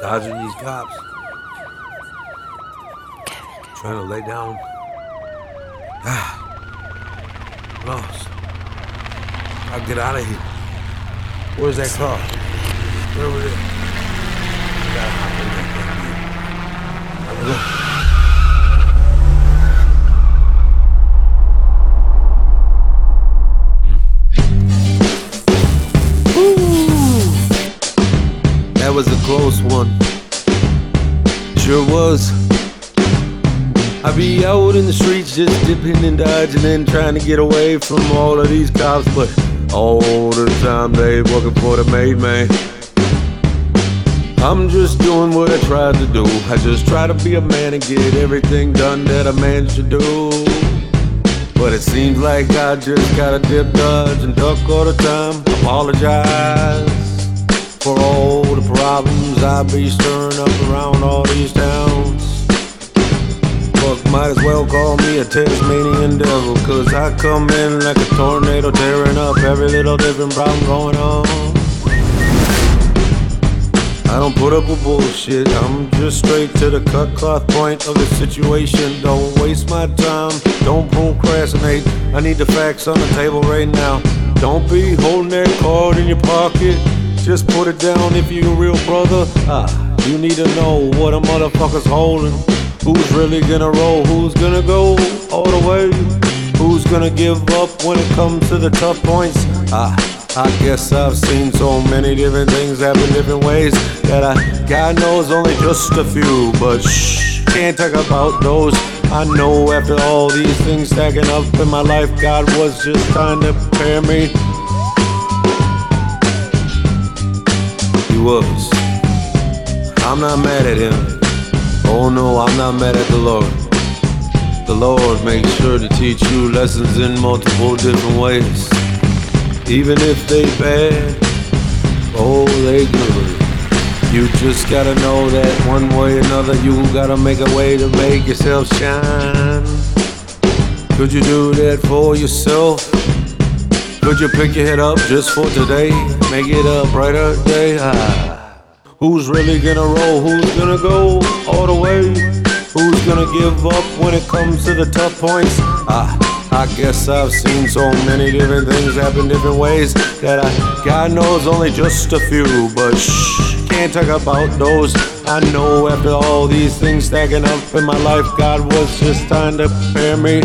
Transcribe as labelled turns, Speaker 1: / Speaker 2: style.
Speaker 1: Dodging these cops. Trying to lay down. Ah. Lost. I'll get out of here. Where's that car? Where was it? Gotta hop in that. That was a close one. Sure was. I be out in the streets just dipping and dodging and trying to get away from all of these cops, but all the time they working for the maid man. I'm just doing what I tried to do. I just try to be a man and get everything done that a man should do. But it seems like I just gotta dip, dodge, and duck all the time. Apologize for all the problems I be stirring up around all these towns. Fuck, might as well call me a Tasmanian devil, cause I come in like a tornado tearing up every little different problem going on. I don't put up with bullshit. I'm just straight to the cut cloth point of the situation. Don't waste my time. Don't procrastinate. I need the facts on the table right now. Don't be holding that card in your pocket. Just put it down if you a real brother. Ah, you need to know what a motherfucker's holding. Who's really gonna roll? Who's gonna go all the way? Who's gonna give up when it comes to the tough points? Ah, I guess I've seen so many different things happen different ways that I, God knows, only just a few. But shh, can't talk about those. I know after all these things stacking up in my life, God was just trying to prepare me. I'm not mad at him. Oh no, I'm not mad at the Lord. The Lord makes sure to teach you lessons in multiple different ways. Even if they bad, oh they good. You just gotta know that one way or another you gotta make a way to make yourself shine. Could you do that for yourself? Could you pick your head up just for today? Make it a brighter day? Ah. Who's really gonna roll? Who's gonna go all the way? Who's gonna give up when it comes to the tough points? Ah, I guess I've seen so many different things happen different ways that I, God knows, only just a few. But shh, can't talk about those. I know after all these things stacking up in my life, God was just trying to prepare me